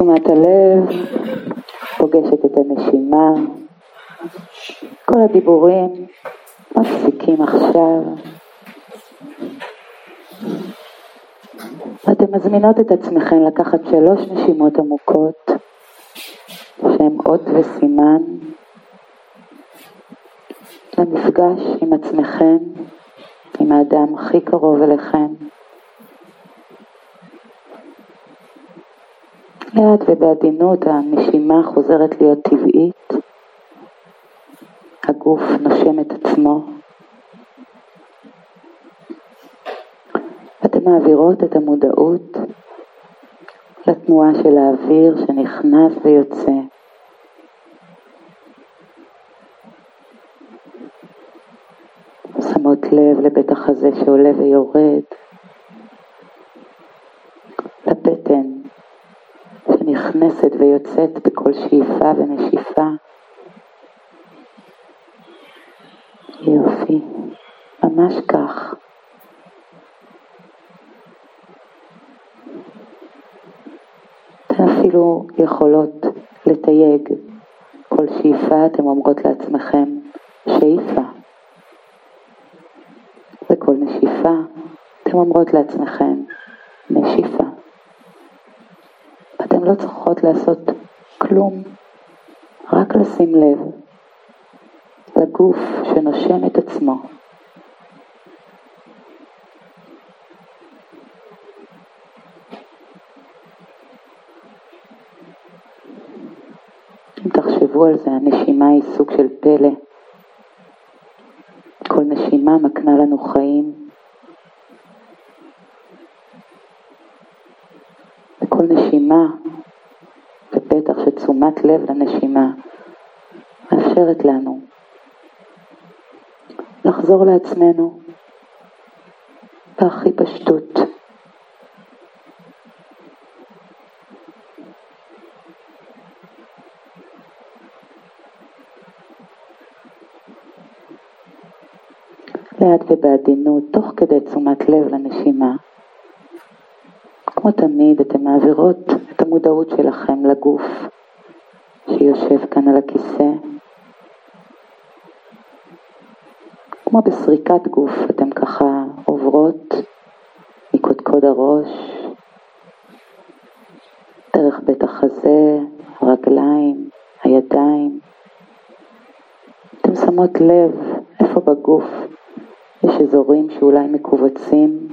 תשומת הלב פוגשת את הנשימה, כל הדיבורים מפסיקים עכשיו. אתם מזמינות את עצמכם לקחת שלוש נשימות עמוקות שהן אות וסימן למפגש עם עצמכם, עם האדם הכי קרוב אליכם. לאט ובעדינות הנשימה חוזרת להיות טבעית, הגוף נושם את עצמו. ואתם מעבירות את המודעות לתנועה של האוויר שנכנס ויוצא. שמות לב לבית החזה שעולה ויורד, ויוצאת בכל שאיפה ונשיפה. יופי, ממש כך. אתן אפילו יכולות לתייג כל שאיפה, אתן אומרות לעצמכם שאיפה. וכל נשיפה, אתן אומרות לעצמכם נשיפה. לא צריכות לעשות כלום, רק לשים לב לגוף שנושם את עצמו. אם תחשבו על זה, הנשימה היא סוג של פלא. כל נשימה מקנה לנו חיים. וכל נשימה, ובטח שתשומת לב לנשימה, מאפשרת לנו לחזור לעצמנו בהכי פשטות. לאט ובעדינות, תוך כדי תשומת לב לנשימה. כמו תמיד, אתן מעבירות את המודעות שלכם לגוף שיושב כאן על הכיסא. כמו בסריקת גוף, אתן ככה עוברות מקודקוד הראש, דרך בית החזה, הרגליים, הידיים. אתן שמות לב איפה בגוף יש אזורים שאולי מכווצים.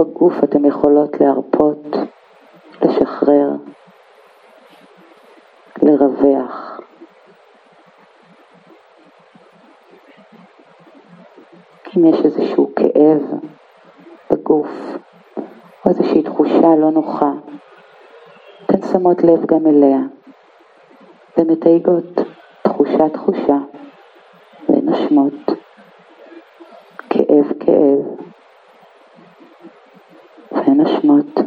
בגוף אתם יכולות להרפות, לשחרר, לרווח. אם יש איזשהו כאב בגוף או איזושהי תחושה לא נוחה, אתן שמות לב גם אליה. ומתייגות תחושה תחושה ונושמות כאב כאב ונושמות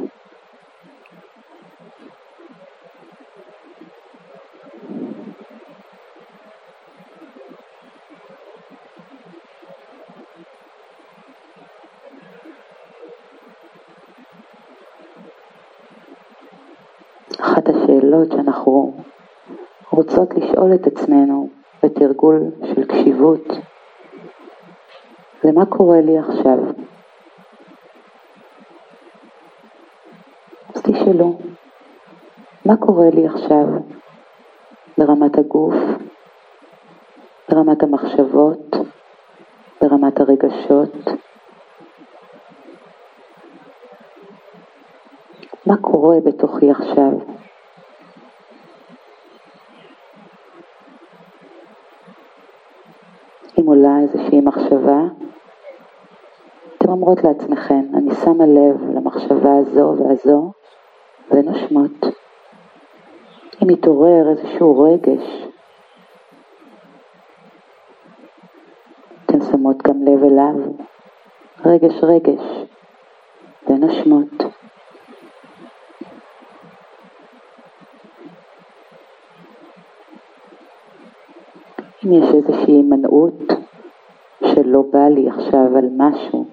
אחת השאלות שאנחנו רוצות לשאול את עצמנו בתרגול של קשיבות, זה מה קורה לי עכשיו? תשאלו, מה קורה לי עכשיו ברמת הגוף, ברמת המחשבות, ברמת הרגשות? מה קורה בתוכי עכשיו? אם עולה איזושהי מחשבה, אתן אומרות לעצמכם, אני שמה לב למחשבה הזו והזו ונושמות. אם מתעורר איזשהו רגש, אתן שמות גם לב אליו, רגש רגש, ונושמות. אם יש איזושהי הימנעות שלא בא לי עכשיו על משהו,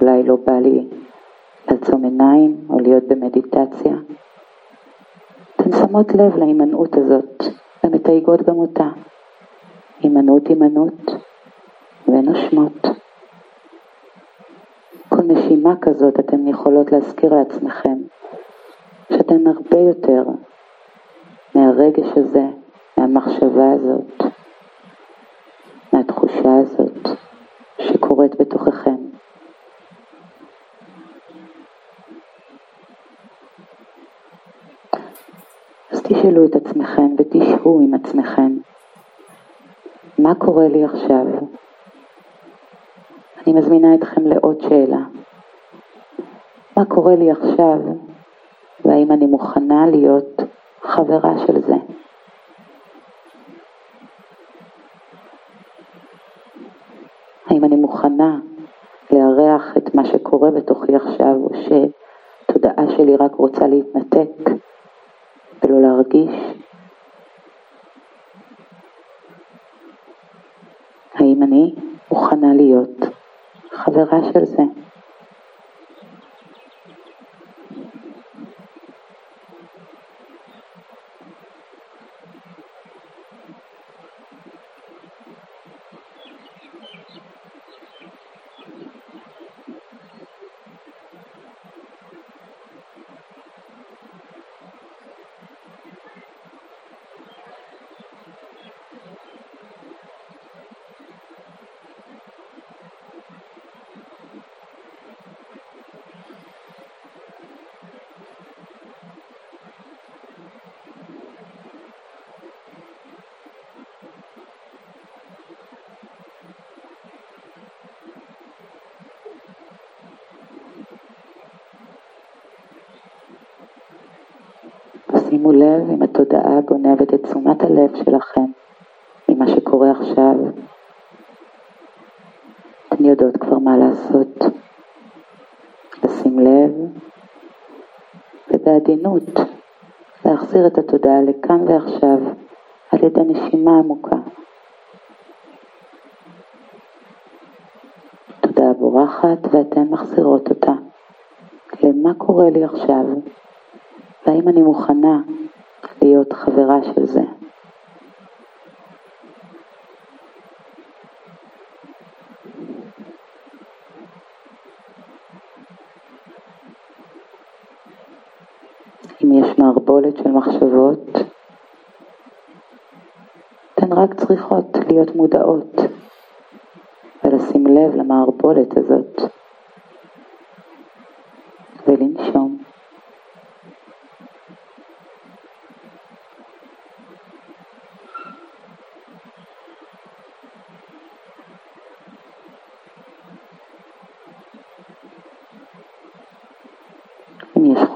אולי לא בא לי לעצום עיניים או להיות במדיטציה. אתן שמות לב להימנעות הזאת ומתייגות גם אותה. הימנעות הימנעות ונושמות. כל נשימה כזאת אתן יכולות להזכיר לעצמכם שאתן הרבה יותר מהרגש הזה, מהמחשבה הזאת, מהתחושה הזאת שקורית בתוככם. אז תשאלו את עצמכם ותשבו עם עצמכם, מה קורה לי עכשיו? אני מזמינה אתכם לעוד שאלה. מה קורה לי עכשיו, והאם אני מוכנה להיות חברה של זה? האם אני מוכנה לארח את מה שקורה בתוכי עכשיו, או שתודעה שלי רק רוצה להתנתק ולא להרגיש? האם אני מוכנה להיות חברה של זה? שימו לב אם התודעה גונבת את תשומת הלב שלכם ממה שקורה עכשיו. אתן יודעות כבר מה לעשות. לשים לב ובעדינות להחזיר את התודעה לכאן ועכשיו על ידי נשימה עמוקה. תודעה בורחת ואתן מחזירות אותה למה קורה לי עכשיו. והאם אני מוכנה להיות חברה של זה? אם יש מערבולת של מחשבות, אתן רק צריכות להיות מודעות ולשים לב למערבולת הזאת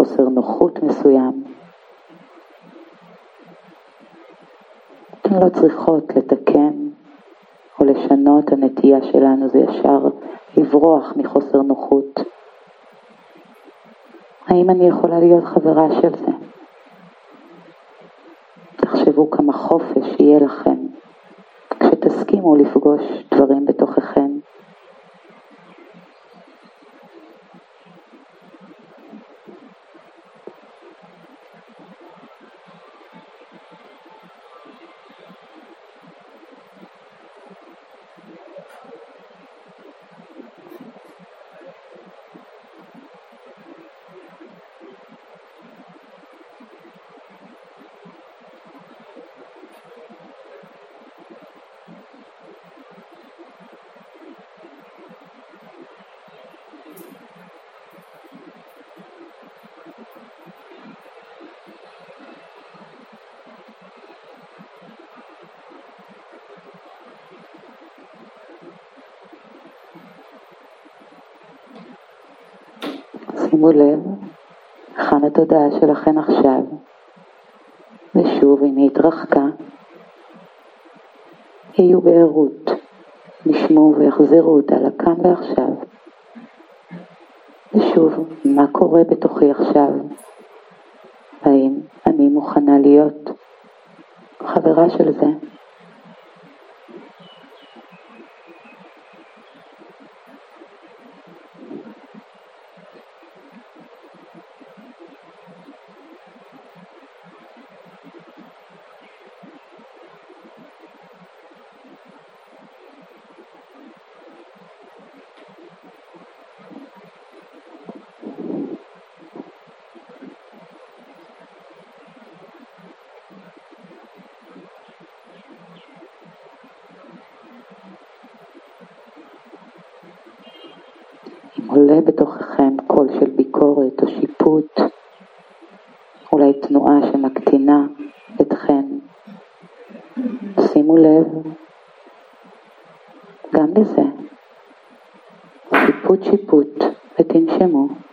חוסר נוחות מסוים. אתן לא צריכות לתקן או לשנות, הנטייה שלנו זה ישר לברוח מחוסר נוחות. האם אני יכולה להיות חברה של זה? תחשבו כמה חופש יהיה לכם כשתסכימו לפגוש דברים בתוככם. שימו לב היכן התודעה שלכם עכשיו, ושוב, אם היא התרחקה, יהיו בערות, נשמו ויחזירו אותה לכאן ועכשיו. ושוב, מה קורה בתוכי עכשיו? האם אני מוכנה להיות חברה של זה? עולה בתוככם קול של ביקורת או שיפוט, אולי תנועה שמקטינה אתכן, שימו לב גם לזה. שיפוט שיפוט ותנשמו.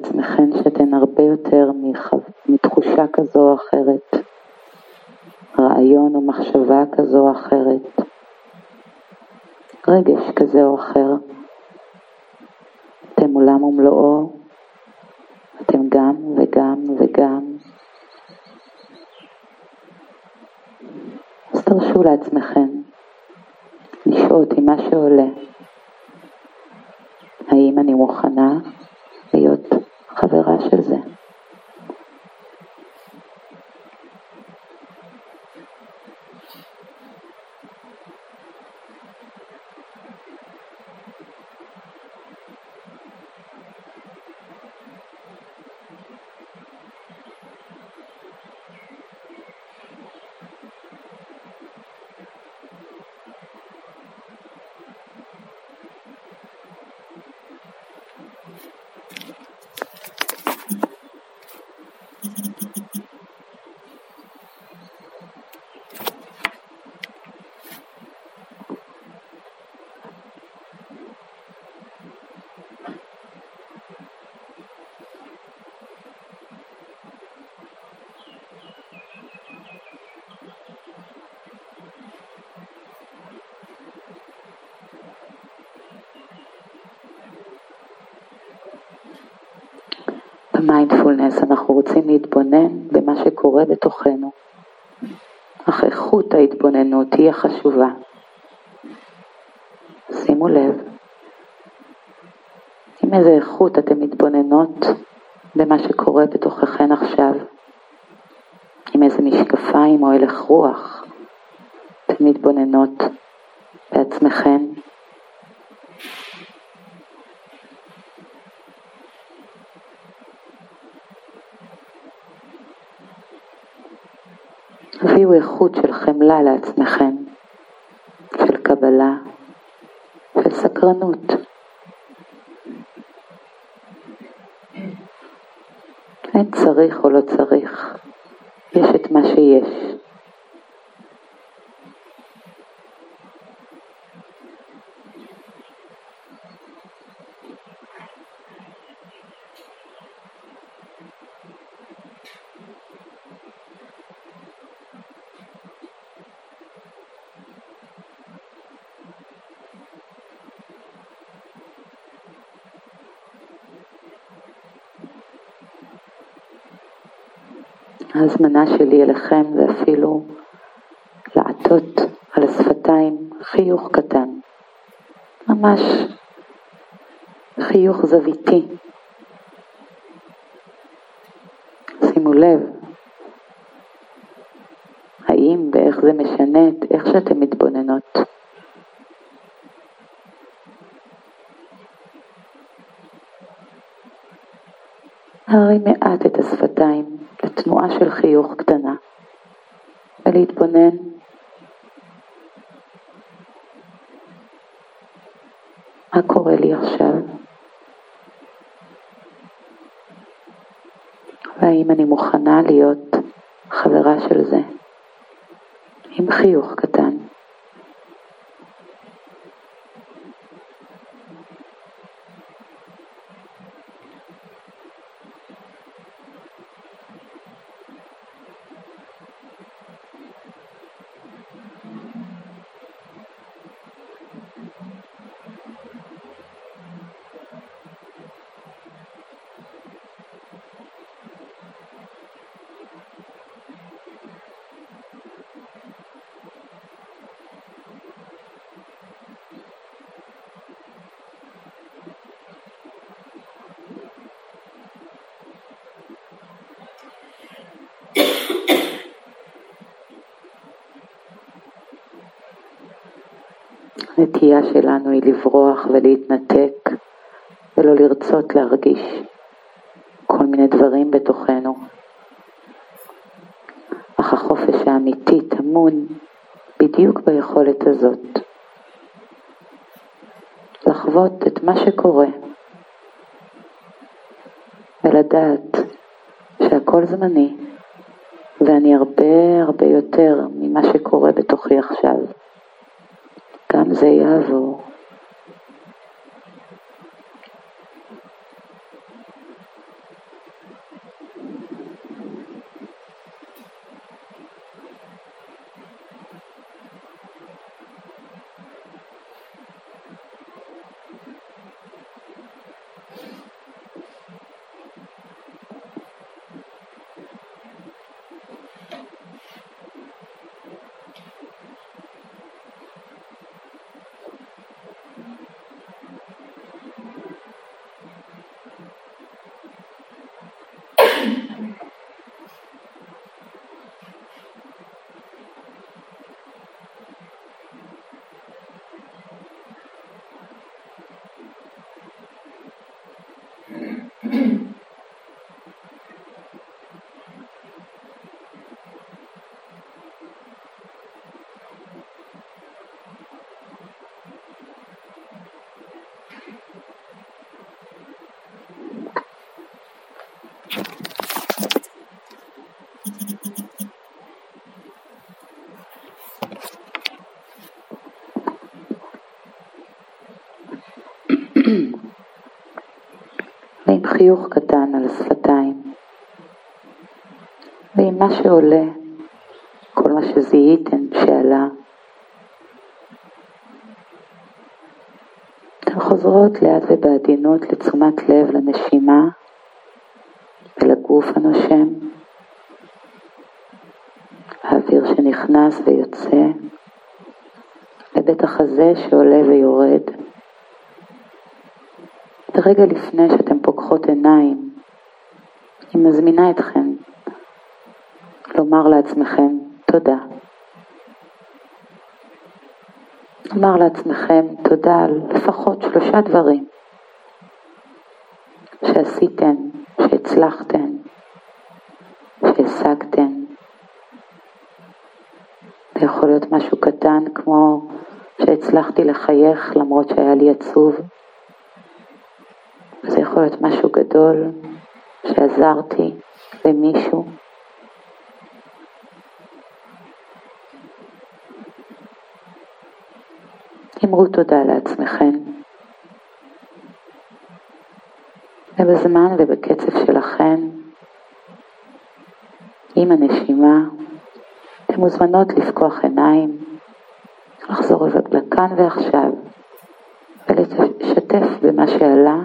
לעצמכם שאתן הרבה יותר מתחושה כזו או אחרת, רעיון או מחשבה כזו או אחרת, רגש כזה או אחר. אתם עולם ומלואו, אתם גם וגם וגם. אז תרשו לעצמכם לשהות עם מה שעולה. האם אני מוכנה להיות חברה של זה? במיינדפולנס אנחנו רוצים להתבונן במה שקורה בתוכנו. אך איכות ההתבוננות היא החשובה. שימו לב, עם איזה איכות אתן מתבוננות במה שקורה בתוככן עכשיו, עם איזה משקפיים או הלך רוח אתן מתבוננות בעצמכן. הביאו איכות של חמלה לעצמכם, של קבלה, של סקרנות. אין צריך או לא צריך, יש את מה שיש. ההזמנה שלי אליכם זה אפילו לעטות על השפתיים חיוך קטן, ממש חיוך זוויתי. שימו לב, האם ואיך זה משנה את איך שאתן מתבוננות. הרי מעט את השפתיים לתנועה של חיוך קטנה. ולהתבונן. מה קורה לי עכשיו? והאם אני מוכנה להיות חברה של זה? עם חיוך קטן. הנטייה שלנו היא לברוח ולהתנתק ולא לרצות להרגיש כל מיני דברים בתוכנו. האמיתי טמון בדיוק ביכולת הזאת. לחוות את מה שקורה ולדעת שהכל זמני ואני הרבה הרבה יותר ממה שקורה בתוכי עכשיו. גם זה יעבור. ועם חיוך קטן על השפתיים, ועם מה שעולה, כל מה שזיהיתם שעלה. אתן חוזרות לאט ובעדינות לתשומת לב לנשימה ולגוף הנושם, האוויר שנכנס ויוצא, לבית החזה שעולה ויורד. ורגע לפני שאתן פוקחות עיניים, אני מזמינה אתכן לומר לעצמכם תודה. לומר לעצמכם תודה על לפחות שלושה דברים שעשיתן, שהצלחתן, שהשגתן. זה יכול להיות משהו קטן כמו שהצלחתי לחייך למרות שהיה לי עצוב. זה יכול להיות משהו גדול שעזרתי למישהו. אמרו תודה לעצמכם. ובזמן ובקצב שלכם, עם הנשימה, מוזמנות לפקוח עיניים, לחזור לכאן ועכשיו ולשתף במה שעלה